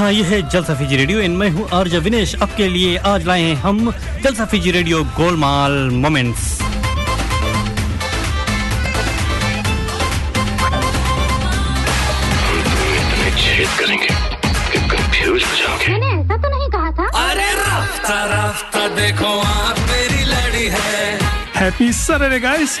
हाँ ये है जलसा फीजी रेडियो? इन मैं हूँ आरज विनेश। आपके लिए आज लाए हैं हम Jalsa Fiji radio Golmaal moments. करेंगे। कंफ्यूज हो जाओगे। मैंने ऐसा तो नहीं कहा था। अरे राफ्ता राफ्ता देखो आप मेरी लड़ी है। Happy Saturday, guys!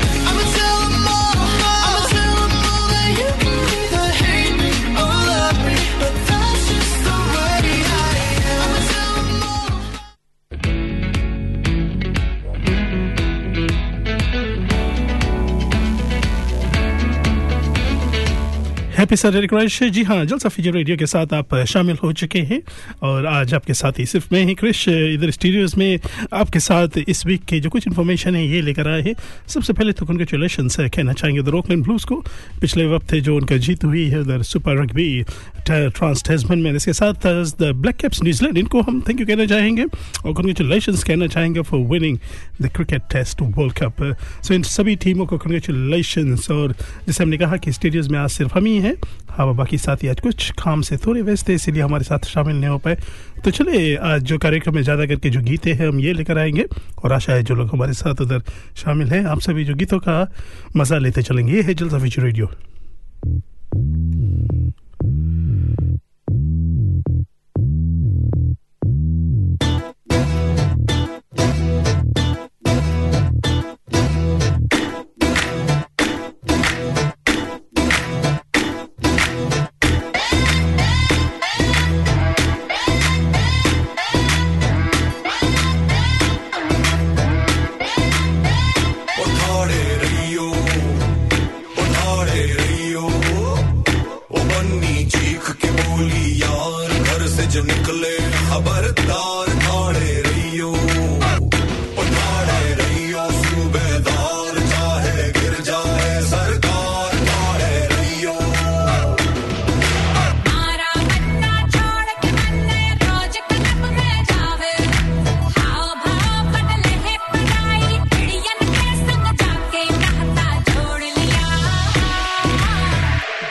Happy Saturday crush. जी हाँ जलसा फीजी रेडियो के साथ आप शामिल हो चुके हैं और आज आपके साथ ही सिर्फ़ मैं ही क्रिश इधर स्टूडियोज में आपके साथ इस वीक के जो कुछ इन्फॉर्मेशन है, ये लेकर आए हैं। सबसे पहले तो कंग्रेचुलेशन कहना चाहेंगे उधर ओकलैंड ब्लूज को। पिछले वक्त जो उनका जीत हुई है, उधर सुपर रग्बी ट्रांस टेस्टमैन में। इसके साथ द ब्लैक कैप्स न्यूजीलैंड इनको हम थैंक यू कहना चाहेंगे और कंग्रेचुलेशन कहना चाहेंगे for winning the cricket test world cup so इन सभी टीमों को कंग्रेचुलेशन और जैसे हमने कहा कि स्टेडियम्स में आज सिर्फ़ हम ही हैं हाँ बाकी साथी आज कुछ काम से थोड़े व्यस्त है, इसीलिए हमारे साथ शामिल नहीं हो पाए। तो चले आज जो कार्यक्रम में ज़्यादा करके जो गीते हैं, हम ये लेकर आएँगे, और आशा है जो लोग हमारे साथ उधर शामिल हैं, आप सभी जो गीतों का मज़ा लेते चलेंगे। ये है फिच रेडियो।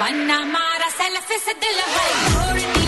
बन्ना मारा सेल्फी से दिल है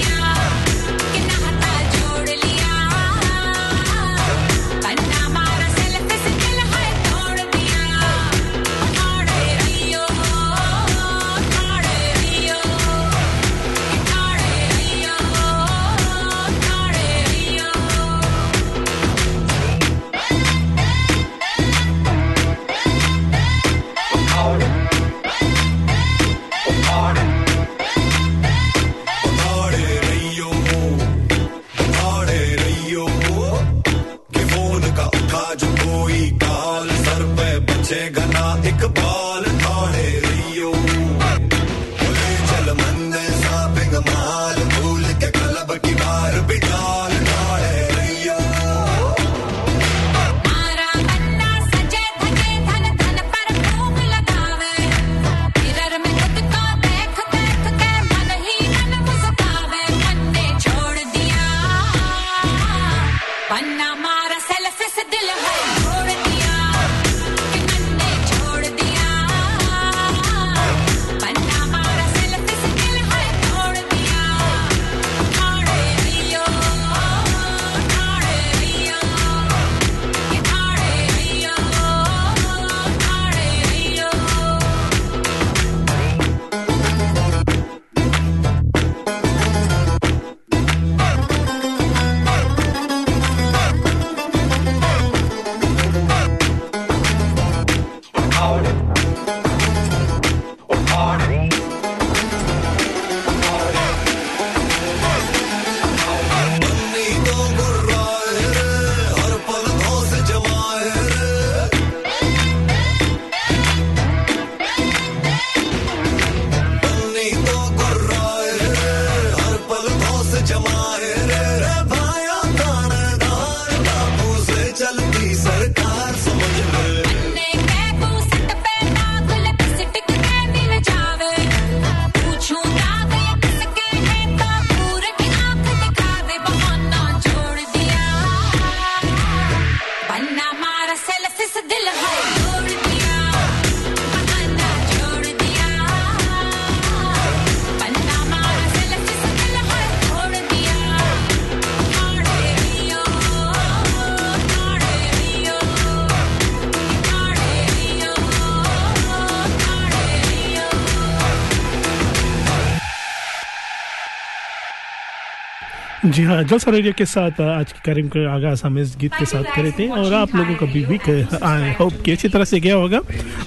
जी हाँ जलसा रेडियो के साथ आज के कार्यक्रम का आगाज़ हम इस गीत के साथ करे थे और आप लोगों का भी वीक आई होप कि अच्छी तरह से गया होगा।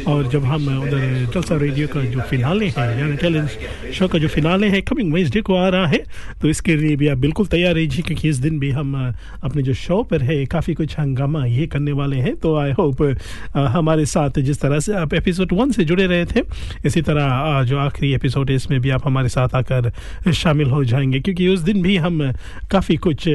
और जब हम उधर जलसा रेडियो का जो फिनाले है, यानी टैलेंट शो का जो फिनाले है कमिंग वेंसडे को आ रहा है तो इसके लिए भी आप बिल्कुल तैयार रहिए, क्योंकि इस दिन भी हम अपने जो शो पर है, काफ़ी कुछ हंगामा ये करने वाले हैं। तो आई होप हमारे साथ जिस तरह से आप एपिसोड वन से जुड़े रहे थे, इसी तरह जो आखिरी एपिसोड है, इसमें भी आप हमारे साथ आकर शामिल हो जाएँगे, क्योंकि उस दिन भी हम काफ़ी कुछ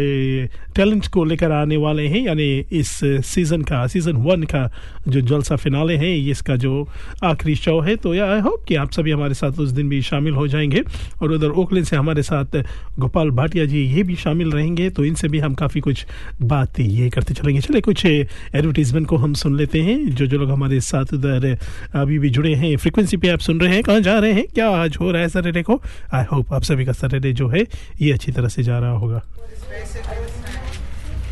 टैलेंट को लेकर आने वाले हैं, यानी इस सीज़न का सीज़न वन का जो जलसा फिनाले है, इसका जो आखिरी शो है तो या आई होप कि आप सभी हमारे साथ उस दिन भी शामिल हो जाएँगे। और उधर ओकलैंड से हमारे साथ गोपाल भाटिया जी ये भी शामिल रहेंगे तो इनसे भी हम काफ़ी कुछ बात ये करते चलेंगे। चले कुछ एडवर्टीजमेंट को हम सुन लेते हैं, जो जो लोग हमारे साथ उधर अभी भी जुड़े हैं। फ्रिक्वेंसी पे आप सुन रहे हैं, कहाँ जा रहे हैं? क्या आज हो रहा है सैटरडे को? आई होप आप सभी का सैटरडे जो है, ये अच्छी तरह से जा रहा होगा।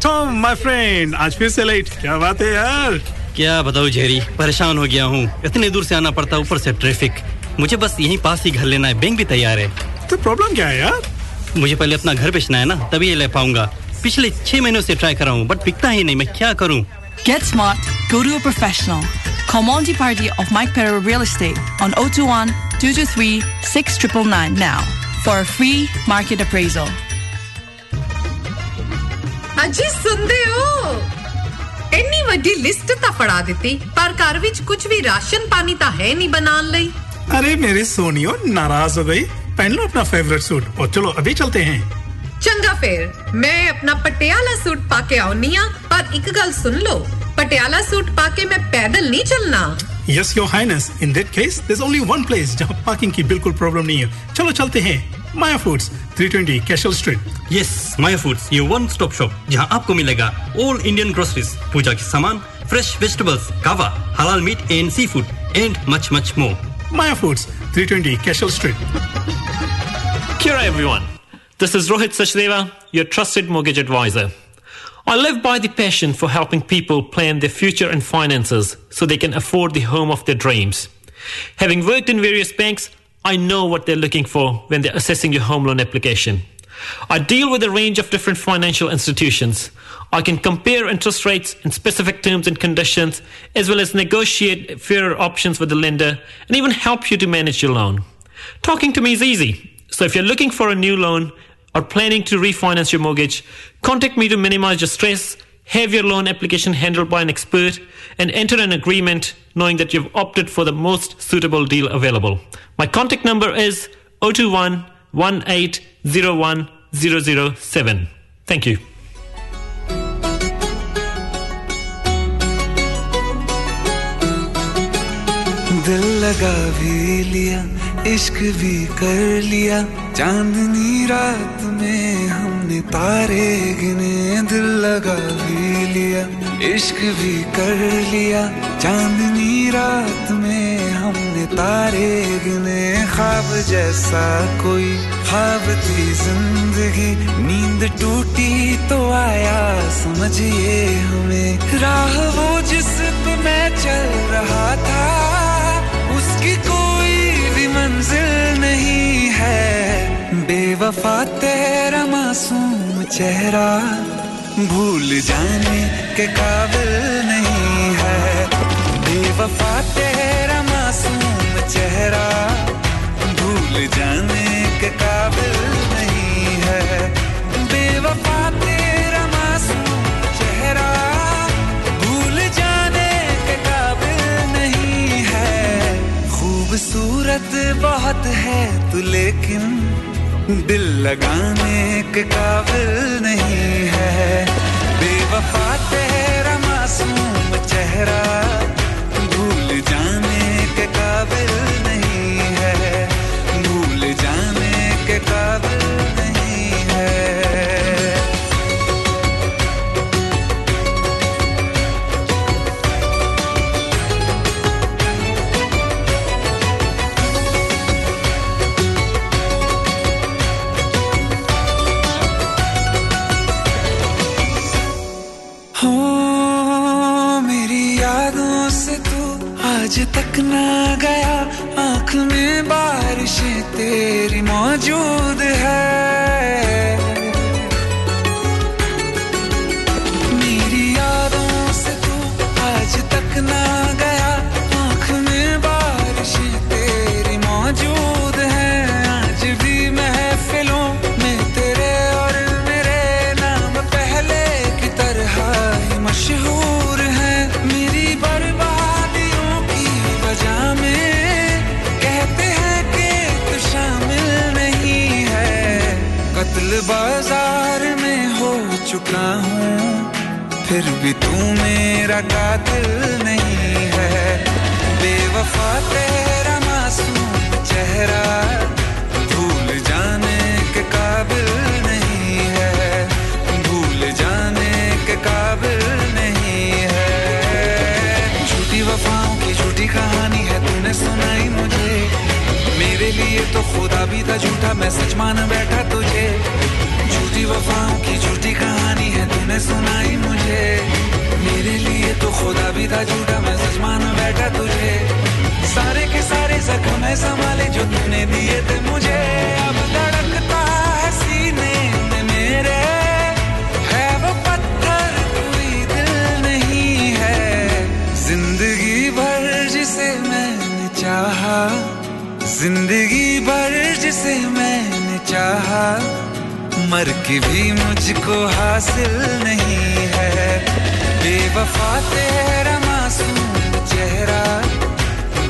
टॉम माय फ्रेंड आज फिर से लेट क्या बात है यार? क्या बताऊँ जेरी परेशान हो गया हूँ। इतने दूर से आना पड़ता ऊपर से ट्रैफ़िक मुझे बस यहीं पास ही घर लेना है। बैंक भी तैयार है। तो प्रॉब्लम क्या है यार? मुझे पहले अपना घर बेचना है ना तभी ये ले पाऊँगा। पिछले छह महीनों से ट्राई कर रहा हूँ बट बिकता ही नहीं। मैं क्या करूँ? Get smart, go to a professional. Call Monty Party of Mike Perro Real Estate on 021 223 6999 now for a free market appraisal. ਅਜੀ ਸੁਣਦੇ ਹੋ ਇੰਨੀ ਵੱਡੀ ਲਿਸਟ ਤਾਂ ਫੜਾ ਦਿੱਤੀ ਪਰ ਘਰ ਵਿੱਚ ਕੁਝ ਵੀ ਰਾਸ਼ਨ ਪਾਣੀ ਤਾਂ ਹੈ ਨਹੀਂ ਬਣਾਉਣ ਲਈ अरे मेरे सोनियो नाराज हो गई पहन लो अपना फेवरेट सूट और चलो अभी चलते हैं ਚੰਗਾ ਫੇਰ ਮੈਂ ਆਪਣਾ ਪਟਿਆਲਾ ਸੂਟ ਪਾ ਕੇ ਆਉਣੀ ਆ ਪਰ ਇੱਕ ਗੱਲ ਸੁਣ ਲਓ ਪਟਿਆਲਾ ਸੂਟ ਪਾ ਕੇ ਮੈਂ ਪੈਦਲ ਨਹੀਂ ਚੱਲਣਾ yes your highness in that case there's only one place जहाँ पार्किंग की बिल्कुल प्रॉब्लम नहीं है चलो चलते हैं Maya Foods 320 Castle Street yes Maya Foods ये वन स्टॉप शॉप जहां आपको मिलेगा ऑल इंडियन ग्रोसरीज पूजा के सामान फ्रेश वेजिटेबल्स कावा हलाल meat and sea food and much much more Maya Foods 320 Castle Street Kia everyone. This is Rohit Sachdeva, your trusted mortgage advisor. I live by the passion for helping people plan their future and finances so they can afford the home of their dreams. Having worked in various banks, I know what they're looking for when they're assessing your home loan application. I deal with a range of different financial institutions. I can compare interest rates and specific terms and conditions, as well as negotiate fairer options with the lender and even help you to manage your loan. Talking to me is easy. So if you're looking for a new loan or planning to refinance your mortgage, contact me to minimize your stress, have your loan application handled by an expert, and enter an agreement knowing that you've opted for the most suitable deal available. My contact number is 021 1801 007. Thank you. दिल लगा भी लिया इश्क भी कर लिया चांदनी रात में हमने तारे गिने, दिल लगा भी लिया, इश्क भी कर लिया। चांदनी रात में हमने तारे गिने, ख्वाब जैसा कोई, ख्वाब थी ज़िंदगी। नींद टूटी तो आया, समझिए हमें। राह वो जिस पे मैं चल रहा था, उसकी कोई भी मंजिल नहीं है। बेवफा तेरा मासूम चेहरा भूल जाने के काबिल नहीं है। बेवफा तेरा लगाने के काबिल नहीं। फिर भी तू मेरा कातिल नहीं है। बेवफा तेरा मासूम चेहरा भूल जाने के काबिल नहीं है। भूल जाने के काबिल नहीं है। झूठी वफाओं की झूठी कहानी है, तूने सुनाई मुझे। मेरे लिए तो खुदा भी था झूठा, मैं सच मान बैठा तुझे। झूठी वफाओं की झूठी कहानी है, तूने सुनाई मुझे। मेरे लिए तो खुदा भी था झूठा, मैं सच बैठा तुझे। सारे के सारे जख्म है संभाले जो तूने दिए थे मुझे। अब धड़कता है सीने में मेरे। है वो पत्थर, कोई दिल नहीं है। ज़िंदगी भर जिसे मैंने चाहा, ज़िंदगी भर जिसे मैंने चाहा। मर के भी मुझको हासिल नहीं है बेवफा तेरा मासूम चेहरा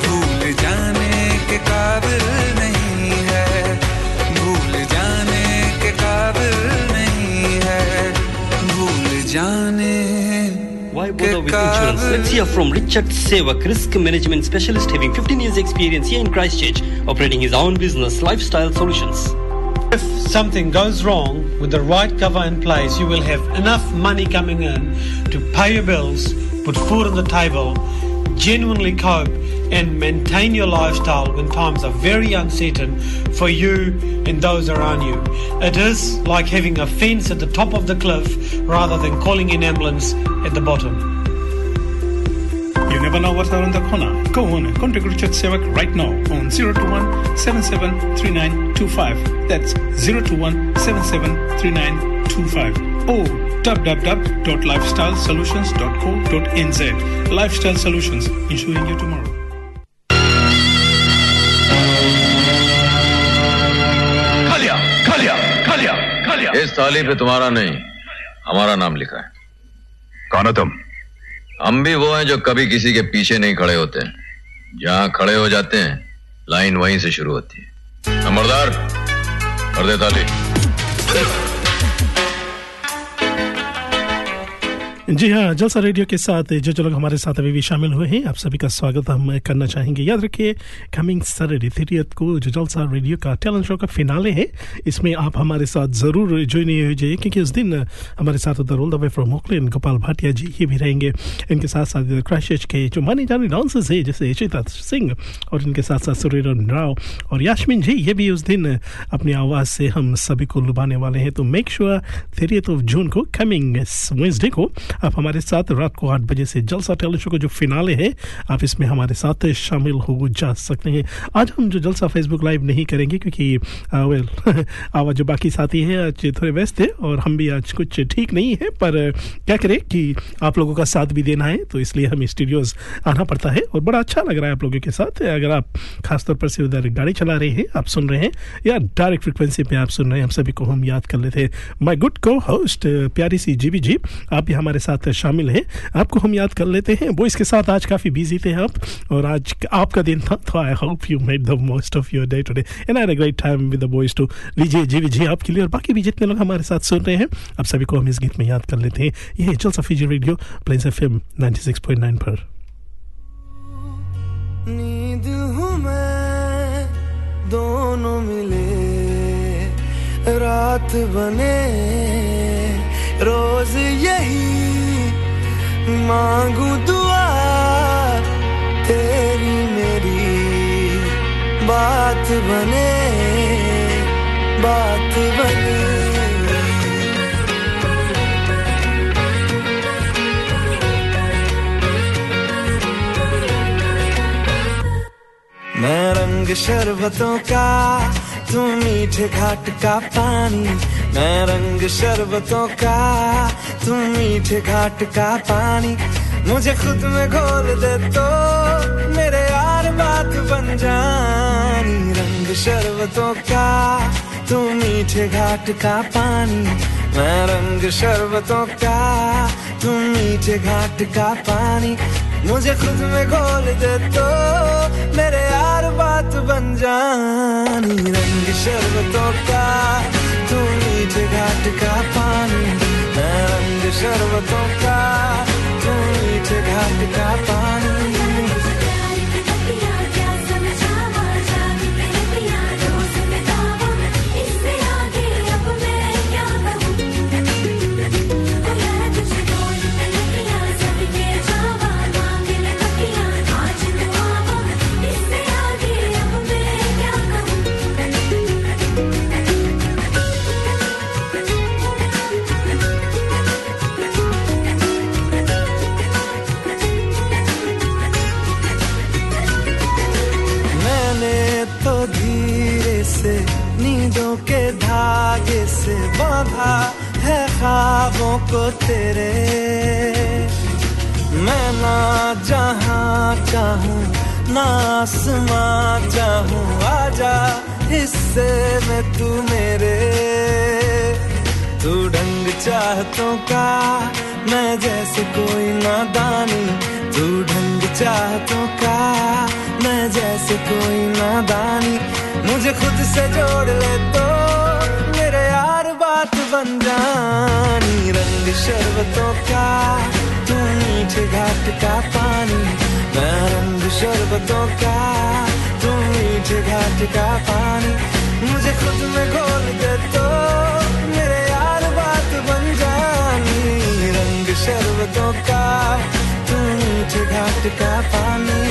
भूल जाने के काबिल नहीं है भूल जाने के काबिल नहीं है भूल जाने Why bother with insurance? Let's hear from Richard Sevak, risk management specialist having 15 years experience here in Christchurch, operating his own business, Lifestyle Solutions. Something goes wrong with the right cover in place, you will have enough money coming in to pay your bills, put food on the table, genuinely cope, and maintain your lifestyle when times are very uncertain for you and those around you. It is like having a fence at the top of the cliff rather than calling an ambulance at the bottom. Never know what's around the corner. Go on, contact Richard Sevak right now on 021 773925. That's 021 773925. Or www.lifestylesolutions.co.nz. Lifestyle Solutions, ensuring you tomorrow. खलिया खलिया खलिया खलिया इस थाली पे तुम्हारा नहीं हमारा नाम लिखा है कौन हो तुम हम भी वो हैं जो कभी किसी के पीछे नहीं खड़े होते हैं। जहाँ खड़े हो जाते हैं, लाइन वहीं से शुरू होती है। नंबरदार, कर दे ताली। जी हाँ जलसा रेडियो के साथ जो जो लोग हमारे साथ अभी भी शामिल हुए हैं, आप सभी का स्वागत हम करना चाहेंगे। याद रखिए कमिंग सैटरडे को जो जलसा रेडियो का टैलेंट शो का फिनाले है, इसमें आप हमारे साथ ज़रूर ज्वाइन हो जाइए क्योंकि उस दिन हमारे साथ उधर all the way from Auckland Gopal Bhatia ji, ये भी रहेंगे। इनके साथ साथ क्राइस्ट के जो माने जाने डांसर्स है, जैसे चिता सिंह और इनके साथ साथ सुरेंद्र राव और याशमिन जी, ये भी उस दिन अपनी आवाज़ से हम सभी को लुभाने वाले हैं। तो make sure thirtieth of June को कमिंग वेंसडे को आप हमारे साथ रात को आठ बजे से जलसा टेलीविज़न शो का जो फिनाले है, आप इसमें हमारे साथ शामिल हो जा सकते हैं। आज हम जो जलसा फेसबुक लाइव नहीं करेंगे क्योंकि वेल आवाज़ जो बाकी साथी हैं आज थोड़े व्यस्त थे और हम भी आज कुछ ठीक नहीं है, पर क्या करें कि आप लोगों का साथ भी देना है तो इसलिए हम स्टूडियोज आना पड़ता है और बड़ा अच्छा लग रहा है आप लोगों के साथ। अगर आप खासतौर पर से उधर गाड़ी चला रहे हैं, आप सुन रहे हैं या डायरेक्ट फ्रिक्वेंसी पे आप सुन रहे हैं, हम सभी को हम याद कर लेते हैं। माई गुड को होस्ट प्यारी सी जीबी जी, आप भी हमारे साथ शामिल हैं। आपको हम याद कर लेते हैं। वो इसके साथ आज काफ़ी बिज़ी थे आप, और आज आपका दिन था तो I hope you made the most of your day today and I great time with the boys to लीजिए जी जी आपके लिए और बाकी भी जितने लोग हमारे साथ सुन रहे हैं, आप सभी को हम इस गीत में याद कर लेते हैं। ये चल सफीजी radio plains F M nine पर। नींद हूँ मैं, दोनों मिले। रात बने, रोज यही मांगू दुआ, तेरी मेरी बात बने बात बने। मैं रंग शरबतों का, तू मीठे घाट का पानी मैं रंग शरबतों का, तुम मीठे घाट का पानी। मुझे खुद में घोल दे तो मेरे यार बात बन जानी। रंग शरबतों का तू मीठे घाट का पानी। मैं रंग शरबतों का, तुम मीठे घाट का पानी। मुझे खुद में घोल दे तो मेरे यार बात बन जानी। रंग शरबतों का तू मीठे घाट का पानी मैं रंग शरबतों का तू मीठे घाट का पानी। ना आसमां चाहूँ, आजा हिस्से में तू मेरे। तू ढंग चाहतों का, मैं जैसे कोई नादानी। तू ढंग चाहतों का, मैं जैसे कोई नादानी। मुझे खुद से जोड़ ले तो मेरे यार बात बन जानी। रंग शरबतों का, तू मीठे घाट का पानी। मैं रंग शरबतों का, तू मीठे घाट का पानी, मुझे खुद में घोल दे तो मेरे यार बात बन जानी। रंग शरबतों का, तू मीठे घाट का पानी।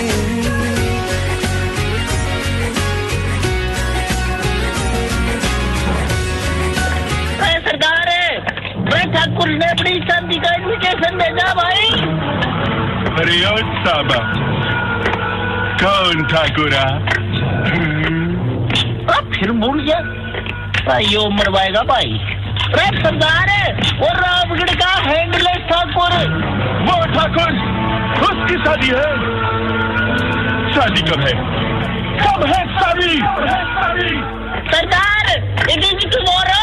अरे सरकार मैं ठाकुर ने अपनी शादी का इन्विटेशन भेजा भाई। ओ साबा कौन ठाकुरा अब फिर भूल गया भाई यो मरवाएगा भाई। अरे सरदार वो रामगढ़ का हैंडलेस ठाकुर। वो ठाकुर उसकी शादी है। शादी कब है? कब है शादी? सरदार इट इज़ टुमारो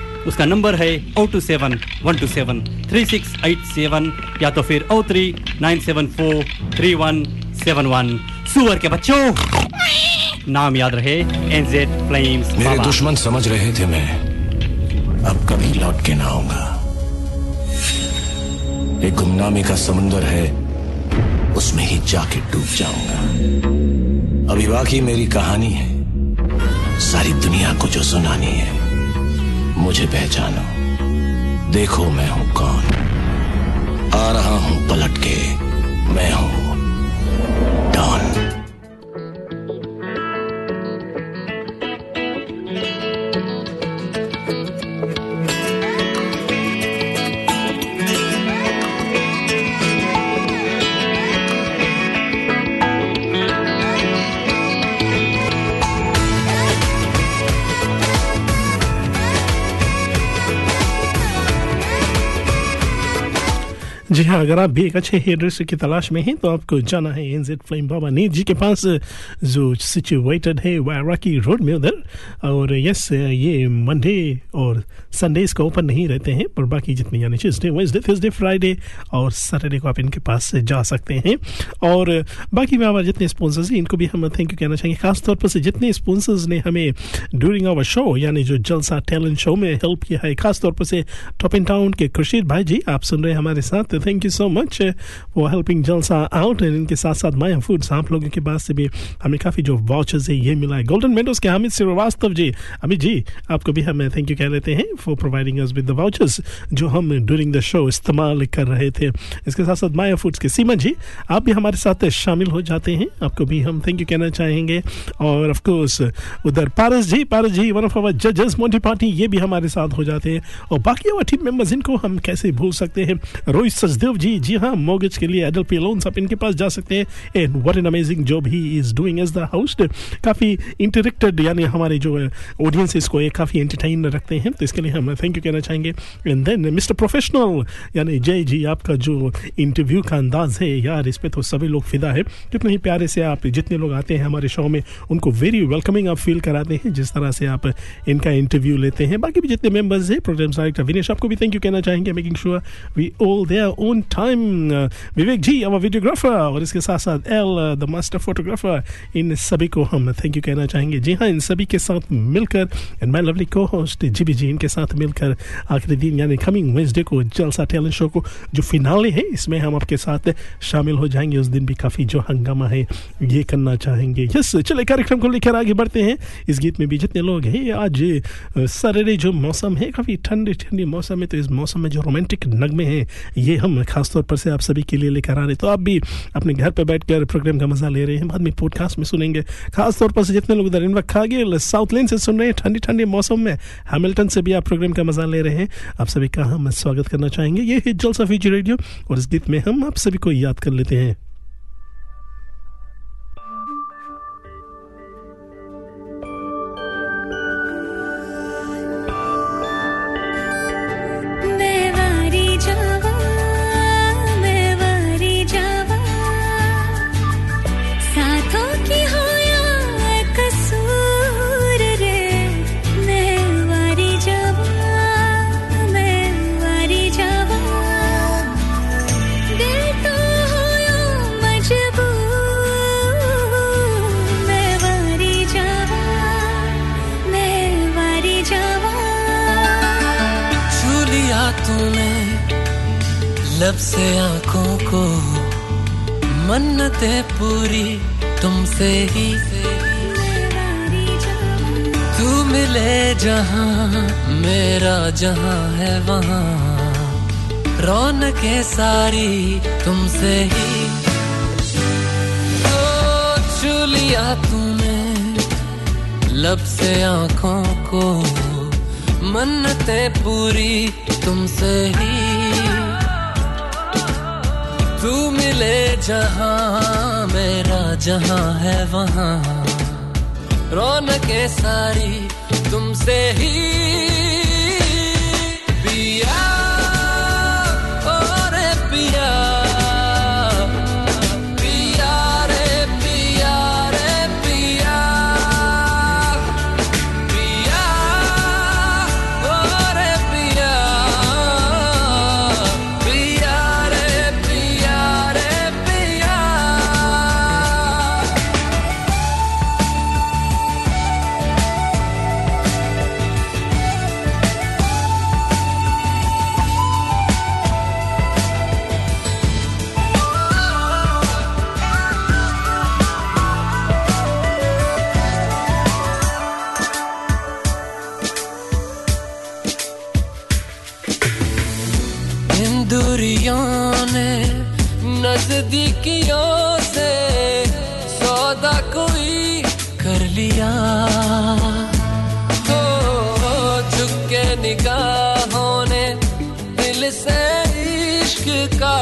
उसका नंबर है O two seven one two seven three six eight seven या तो फिर O three nine seven four three one seven one. सुअर के बच्चों नाम याद रहे एनजेड फ्लेम्स मेरे दुश्मन समझ रहे थे मैं। अब कभी लौट के ना आऊँगा। एक गुमनामी का समुंदर है उसमें ही जाके डूब जाऊँगा। अभी बाकी मेरी कहानी है। सारी दुनिया को जो सुनानी है। मुझे पहचानो। देखो मैं हूँ कौन। आ रहा हूँ पलट के। मैं हूँ डॉन। जी हाँ अगर आप भी एक अच्छे हेयर ड्रेसर की तलाश में हैं तो आपको जाना है N Z flame Baba Neer ji के पास, जो सिचुएटेड है वायराकी रोड में उधर। और यस ये मंडे और संडेज को ओपन नहीं रहते हैं, पर बाकी जितने, यानी ट्यूजडे वेंसडे थर्सडे फ्राइडे और सैटरडे को आप इनके पास जा सकते हैं। और बाकी हमारे जितने स्पॉन्सर्स हैं, इनको भी हम थैंक यू कहना चाहेंगे। खासतौर पर से जितने स्पॉन्सर्स ने हमें ड्यूरिंग आवर शो यानी जो जलसा टैलेंट शो में हेल्प किया है, खासतौर पर से टॉप इन टाउन के खुर्शीद भाई जी, आप सुन रहे हमारे साथ। Thank you so much for helping Jalsa out and इनके साथ साथ माया फूड्स आप लोगों के पास से भी हमें काफ़ी जो वाउचर्स है, ये मिला है। गोल्डन मेडोज के हामिद श्रीवास्तव जी अमित जी, आपको भी हम थैंक यू कह लेते हैं for providing us with the vouchers जो हम ड्यूरिंग द शो इस्तेमाल कर रहे थे। इसके साथ साथ माया फूड्स के सीमा जी, आप भी हमारे साथ शामिल हो जाते हैं। आपको भी हम थैंक यू कहना चाहेंगे। और ऑफ़ कोर्स उधर Paras ji Paras ji one of our जजेस मोटी पार्टी ये भी हमारे साथ हो जाते हैं। और बाकी और टीम मेंबर्स इनको हम कैसे भूल सकते हैं? रोहित वासुदेव जी जी हाँ मोगज के लिए एडल पे लोन्स आप इनके पास जा सकते हैं and what an amazing job he is doing as the host काफ़ी इंटरेक्टेड यानी हमारे जो ऑडियंस को ये काफ़ी एंटरटेन रखते हैं तो इसके लिए हम थैंक यू कहना चाहेंगे एंड देन मिस्टर प्रोफेशनल यानी जय जी आपका जो इंटरव्यू का अंदाज है यार इस पे तो सभी लोग फिदा है कितने ही प्यारे से आप जितने लोग आते हैं हमारे शो में उनको वेरी वेलकमिंग आप फील कराते हैं जिस तरह से आप इनका इंटरव्यू लेते हैं बाकी भी जितने मेंबर्स हैं प्रोग्राम डायरेक्टर विनेश आपको भी थैंक यू कहना चाहेंगे making sure we all there on time Vivek ji our videographer और इसके साथ साथ एल द मास्टर फोटोग्राफर इन सभी को हम थैंक यू कहना चाहेंगे। जी हाँ इन सभी के साथ मिलकर and my lovely cohost G B ji इनके साथ मिलकर आखिरी दिन, यानी कमिंग वेंसडे को जलसा टैलेंट शो को जो फिनाले है, इसमें हम आपके साथ शामिल हो जाएँगे। उस दिन भी काफ़ी जो हंगामा है, ये करना चाहेंगे। यस चले कार्यक्रम को लेकर आगे बढ़ते हैं। इस गीत में भी जितने लोग हैं, आज सरेरे जो मौसम है, काफ़ी ठंडी ठंडी मौसम है तो इस मौसम में जो रोमांटिक नगमे हैं, ये हम खासतौर पर से आप सभी के लिए लेकर आ रहे तो आप भी अपने घर पर बैठकर प्रोग्राम का मज़ा ले रहे हैं, बाद में पॉडकास्ट में सुनेंगे। खासतौर पर से जितने लोग उधर इन वक्त खागिल साउथ लेन से सुन रहे हैं ठंडी ठंडी मौसम में हैमिल्टन से भी आप प्रोग्राम का मज़ा ले रहे हैं। आप सभी का हम स्वागत करना चाहेंगे। ये है जलसा फीजी रेडियो और इस गीत में हम आप सभी को याद कर लेते हैं। लब से आँखों को मन्नतें पूरी तुमसे ही। तू मिले जहाँ, मेरा जहाँ है वहाँ। रौनकें सारी तुमसे ही। छू लिया तूने लब से आँखों को मन्नतें पूरी तुमसे ही। तू मिले जहाँ मेरा जहाँ है वहाँ। रौनकें सारी तुमसे ही। पिया निगाहों ने दिल से इश्क का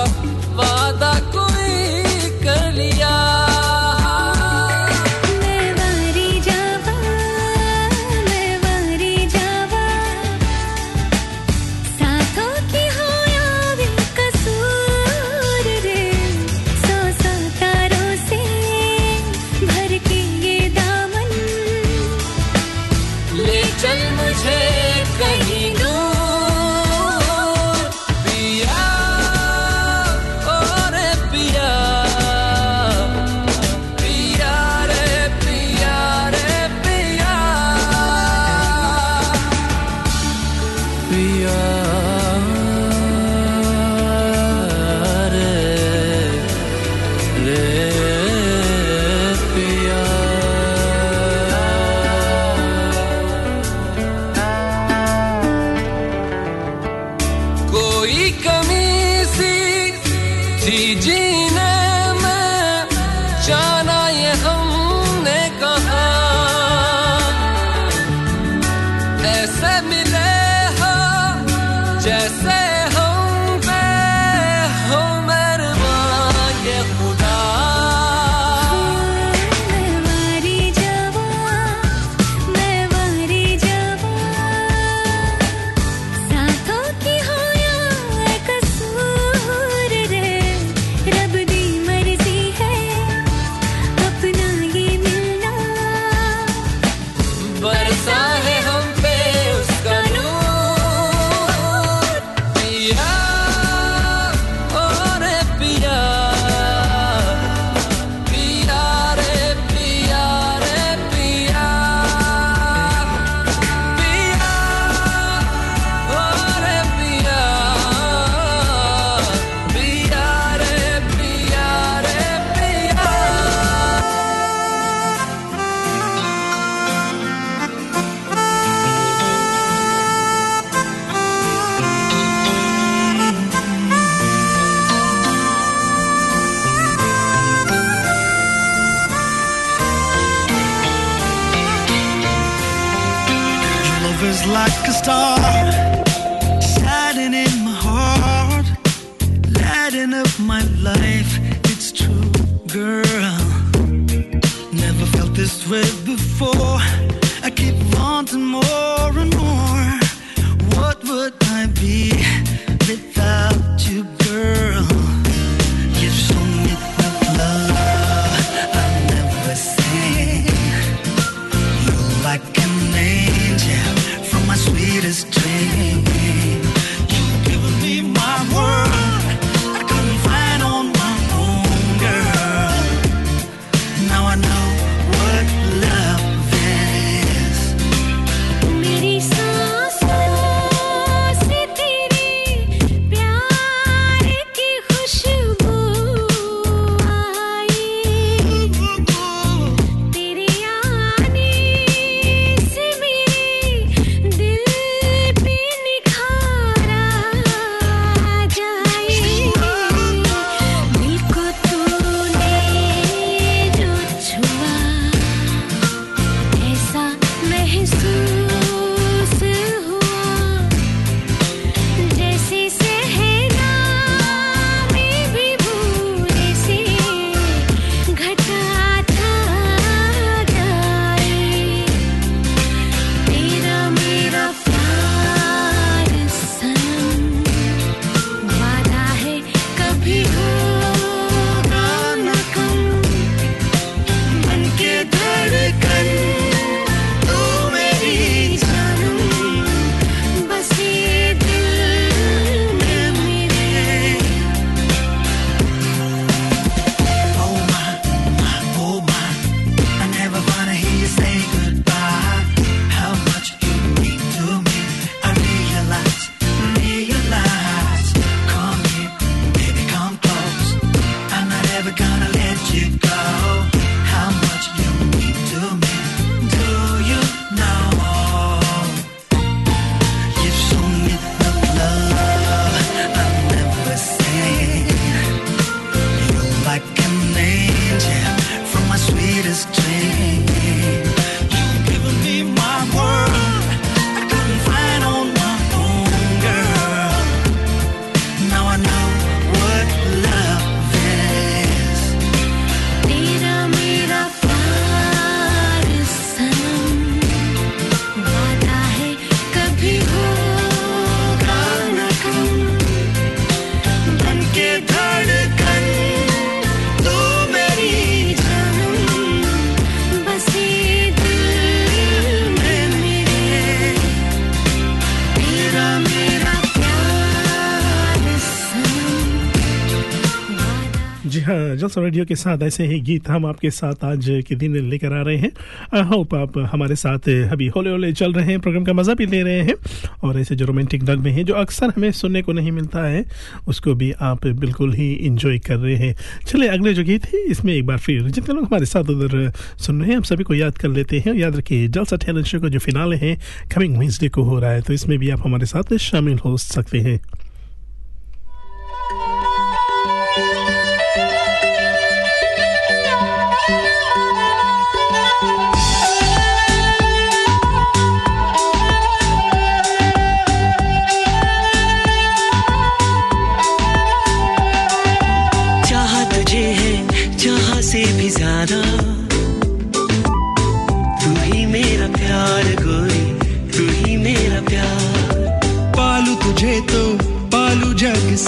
रेडियो के साथ ऐसे ही गीत हम आपके साथ आज के दिन लेकर आ रहे हैं। आई होप आप हमारे साथ अभी होले होले चल रहे हैं, प्रोग्राम का मज़ा भी ले रहे हैं और ऐसे जो रोमांटिक नगमे हैं, जो अक्सर हमें सुनने को नहीं मिलता है, उसको भी आप बिल्कुल ही इंजॉय कर रहे हैं। चले, अगले जो गीत है, इसमें एक बार फिर जितने लोग हमारे साथ उधर सुन रहे हैं, हम सभी को याद कर लेते हैं। याद रखिए, जलसा टैलेंट शो का जो फिनाले है कमिंग वेंसडे को हो रहा है तो इसमें भी आप हमारे साथ शामिल हो सकते हैं।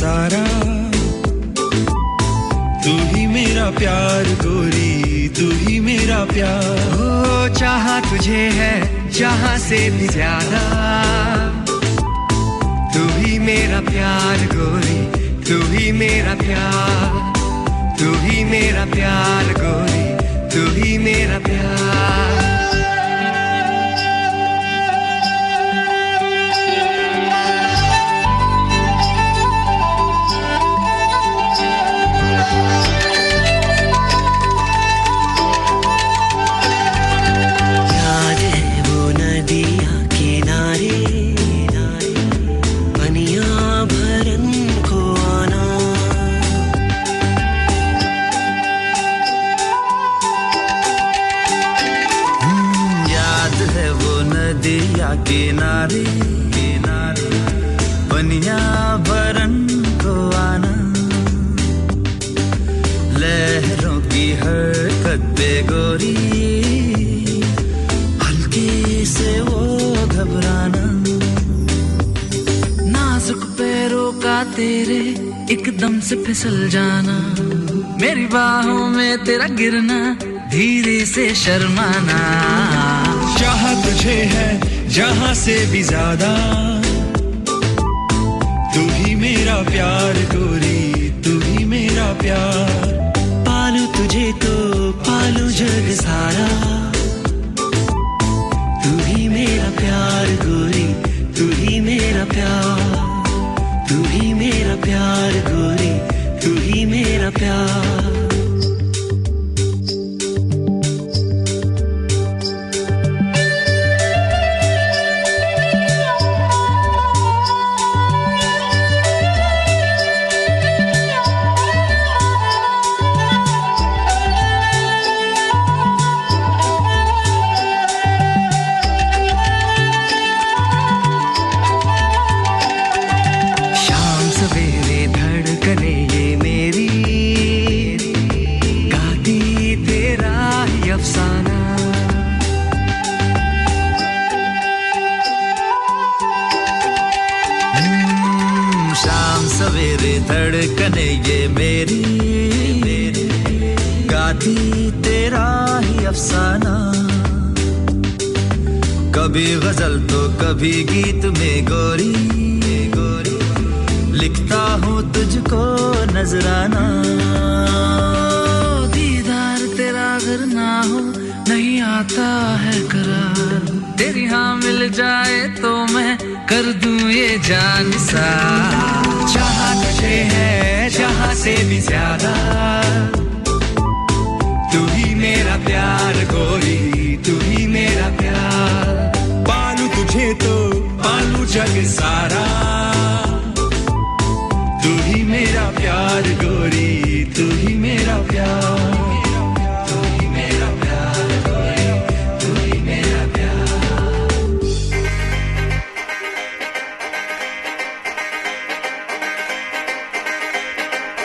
सारा। तू ही मेरा प्यार गोरी, तू ही मेरा प्यार। ओ चाहा तुझे है चाहा से भी ज़्यादा। तू ही मेरा प्यार गोरी, तू ही मेरा प्यार। तू ही मेरा प्यार गोरी, तू ही मेरा प्यार। किनारे किनारे बनिया भरन को आना। लहरों की हरकत बेगोरी, हल्के से वो घबराना। नाजुक पैरों का तेरे एकदम से फिसल जाना। मेरी बाहों में तेरा गिरना, धीरे से शर्माना। चाह तुझे है जहाँ से भी ज़्यादा। तू ही मेरा प्यार गोरी, तू ही मेरा प्यार। पालू तुझे तो पालू जग सारा। तू ही मेरा प्यार गोरी, तू ही मेरा प्यार। तू ही मेरा प्यार गोरी, तू ही मेरा प्यार।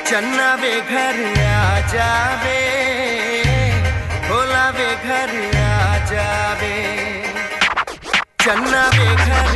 चन्ना वे घर आ जावे भोला वे घर आ जावे। चन्ना वे घर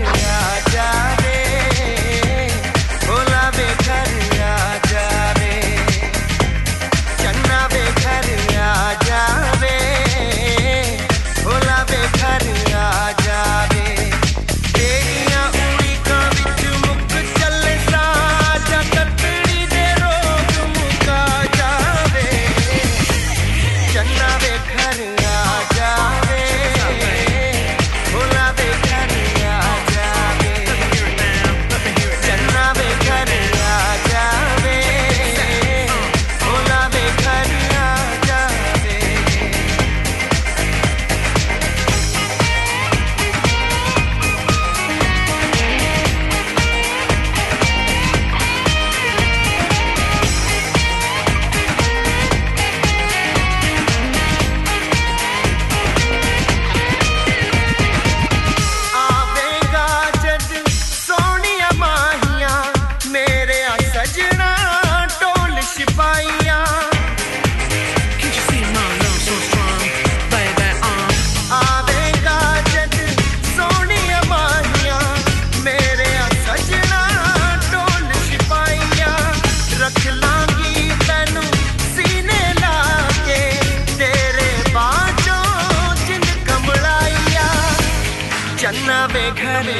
चन्ना बेघरे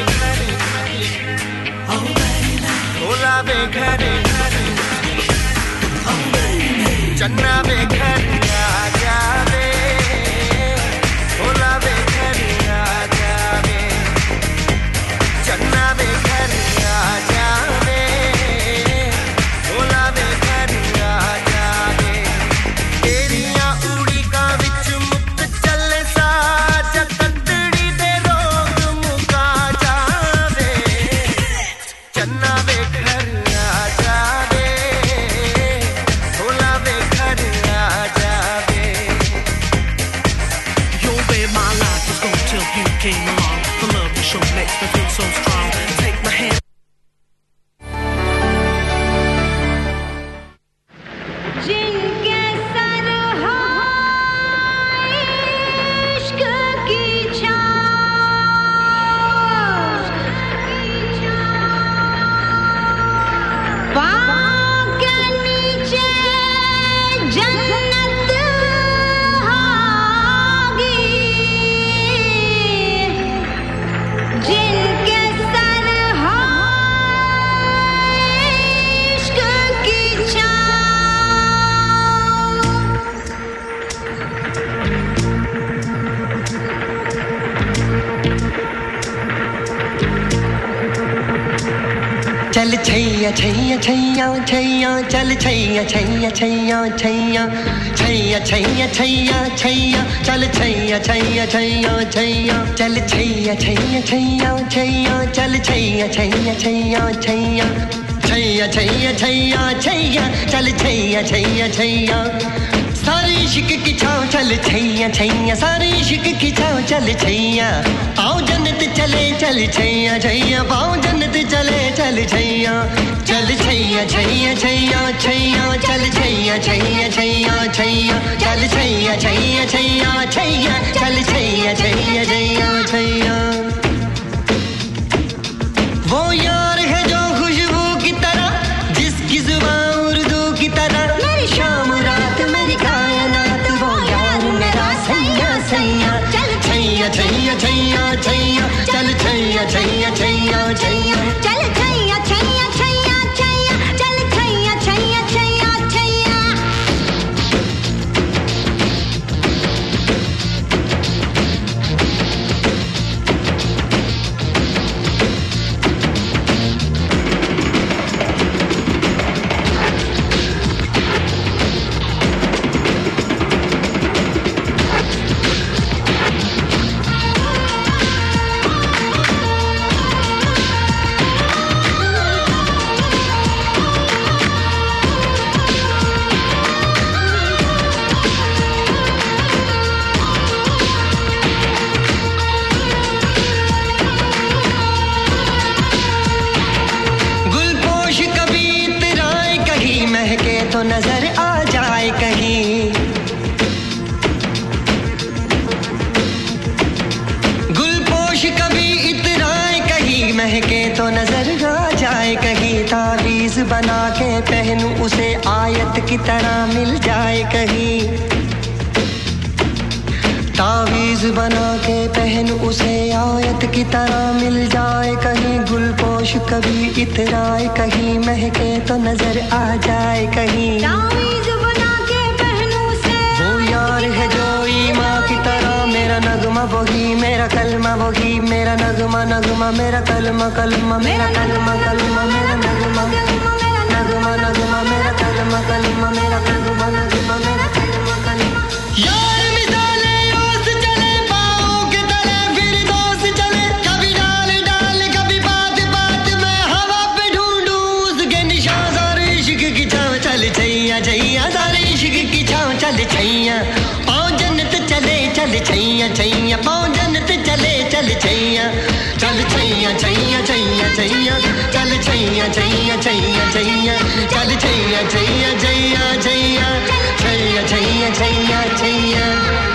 भोला बेघरे चन्ना बेघरे चल छैया छैया छैया छैया छैया छैया छैया छैया चल छैया छैया छैया छैया चल छैया छैया छैया छैया चल छैया छैया छैया छैया छैया छैया छैया छैया चल छैया छैया छैया सारी इश्क की छाव चल छैया छैया सारी इश्क की छाव चल छैया आओ जन्नत चले चल छैया छैया पाओ जन्नत चले चल छैया चल छैया छैया छैया छैया चल छैया छैया छैया छैया चल छैया छैया छैया छैया चल छैया छैया छैया छैया वो यार नज़र आ जाए कहीं। गुलपोश कभी इतराए कहीं, महके तो नज़र आ जाए कहीं। तावीज बना के पहनू उसे, आयत की तरह मिल जाए कहीं। तावीज बना के पहन उसे आयत की तरह मिल जाए। कहीं गुलपोश कभी इतराए। कहीं महके तो नज़र आ जाए। कहीं तावीज बना के पहनूं से वो यार है जो ईमा की तरह मेरा नगमा वही मेरा कलमा वही मेरा नगमा नगमा मेरा कलमा कलमा मेरा कलमा कलमा मेरा नगमा नगमा नगमा मेरा कलमा कलमा मेरा नगमा नगमा छैया छैया पौजन ते चले, चल छैया चल छैया छैया छैया छैया चल छैया छैया छैया छैया चल छैया छैया छैया छैया छैया छैया छैया छैया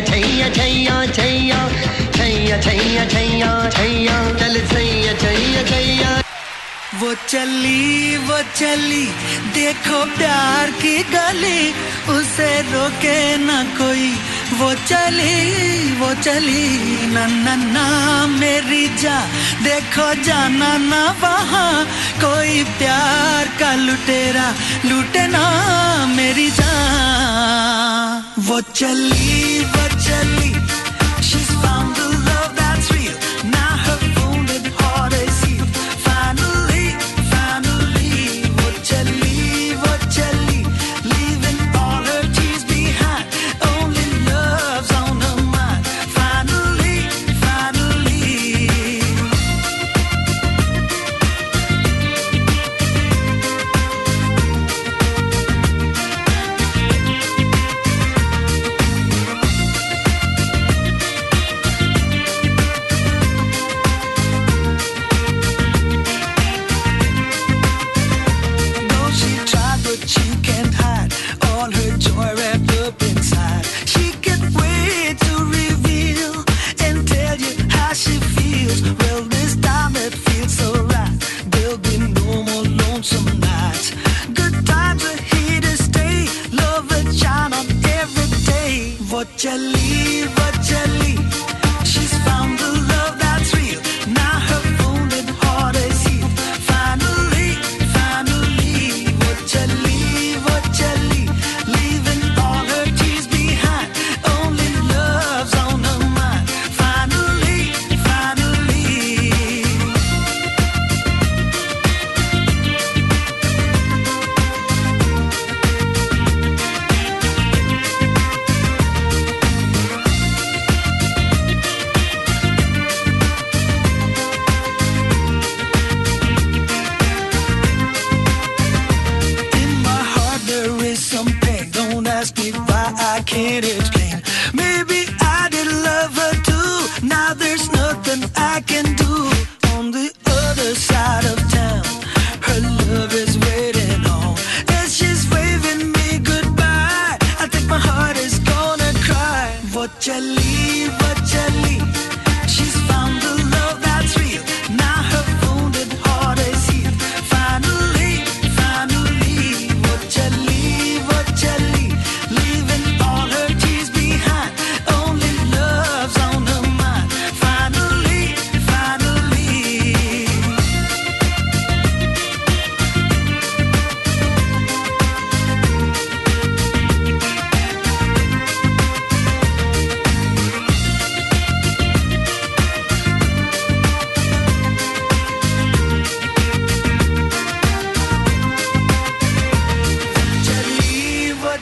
छैया छैया छैया छैया छैया छैया छैया छैया चल छैया छैया छैया वो चली वो चली, देखो प्यार की गली, उसे रोके ना कोई। वो चली वो चली, ना ना ना, मेरी जा, देखो जाना ना वहाँ। कोई प्यार का लुटेरा लूटे ना मेरी जान। वो चली वो चली।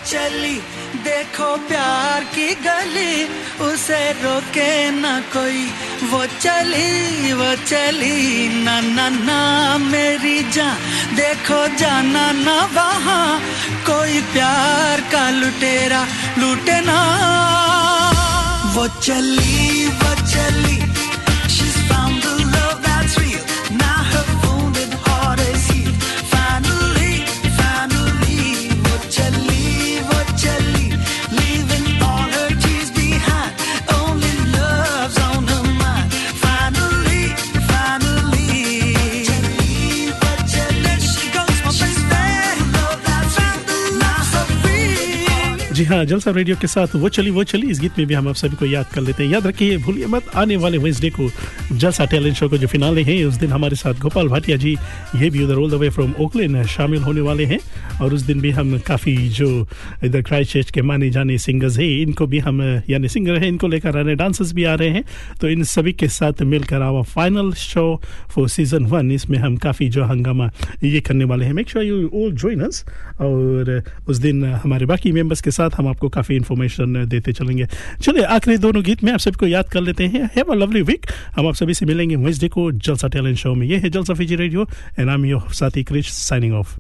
चली। देखो प्यार की गली, उसे रोके ना कोई। वो चली वो चली, ना ना ना मेरी जान। देखो जाना ना वहाँ, कोई प्यार का लुटेरा लुटे ना वो चली। हाँ जलसा रेडियो के साथ वो चली वो चली। इस गीत में भी हम आप सभी को याद कर लेते हैं। याद रखिए, भूलिए मत, आने वाले वेंसडे को जलसा टैलेंट शो को जो फिनाले हैं, उस दिन हमारे साथ गोपाल भाटिया जी, ये भी उधर all the way from Auckland शामिल होने वाले हैं। और उस दिन भी हम काफ़ी जो इधर क्राइस्ट के माने जाने सिंगर्स हैं, इनको भी हम, यानी सिंगर हैं, इनको लेकर आ रहे डांसर्स भी आ रहे हैं। तो इन सभी के साथ मिलकर our final show for season one इसमें हम काफ़ी जो हंगामा ये करने वाले हैं। Make sure you all us और उस दिन हमारे बाकी मेंबर्स के साथ हम आपको काफ़ी इन्फॉर्मेशन देते चलेंगे। चलिए, आखिरी दोनों गीत में आप सबको याद कर लेते हैं। हैव अ लवली वीक हम आप सभी से मिलेंगे वेंसडे को जलसा टैलेंट शो में। ये है Jalsa Fiji radio and I am your साथी क्रिश साइनिंग ऑफ़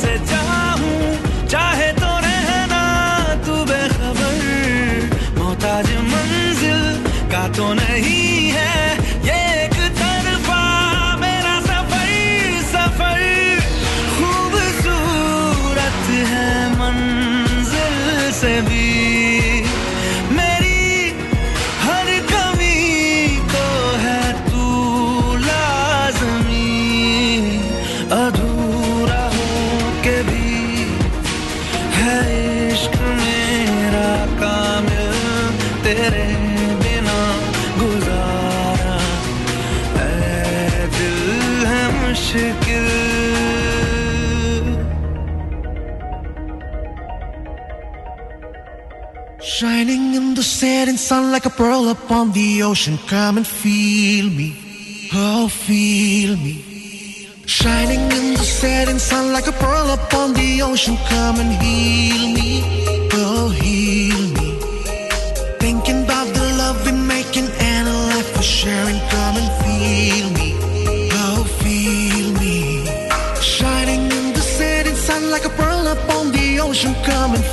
से चाहूँ setting sun like a pearl upon the ocean. Come and feel me. Oh, feel me. Shining in the setting sun like a pearl upon the ocean. Come and heal me. Oh, heal me. Thinking about the love we're making and a life we're sharing. Come and feel me. Oh, feel me. Shining in the setting sun like a pearl upon the ocean. Come and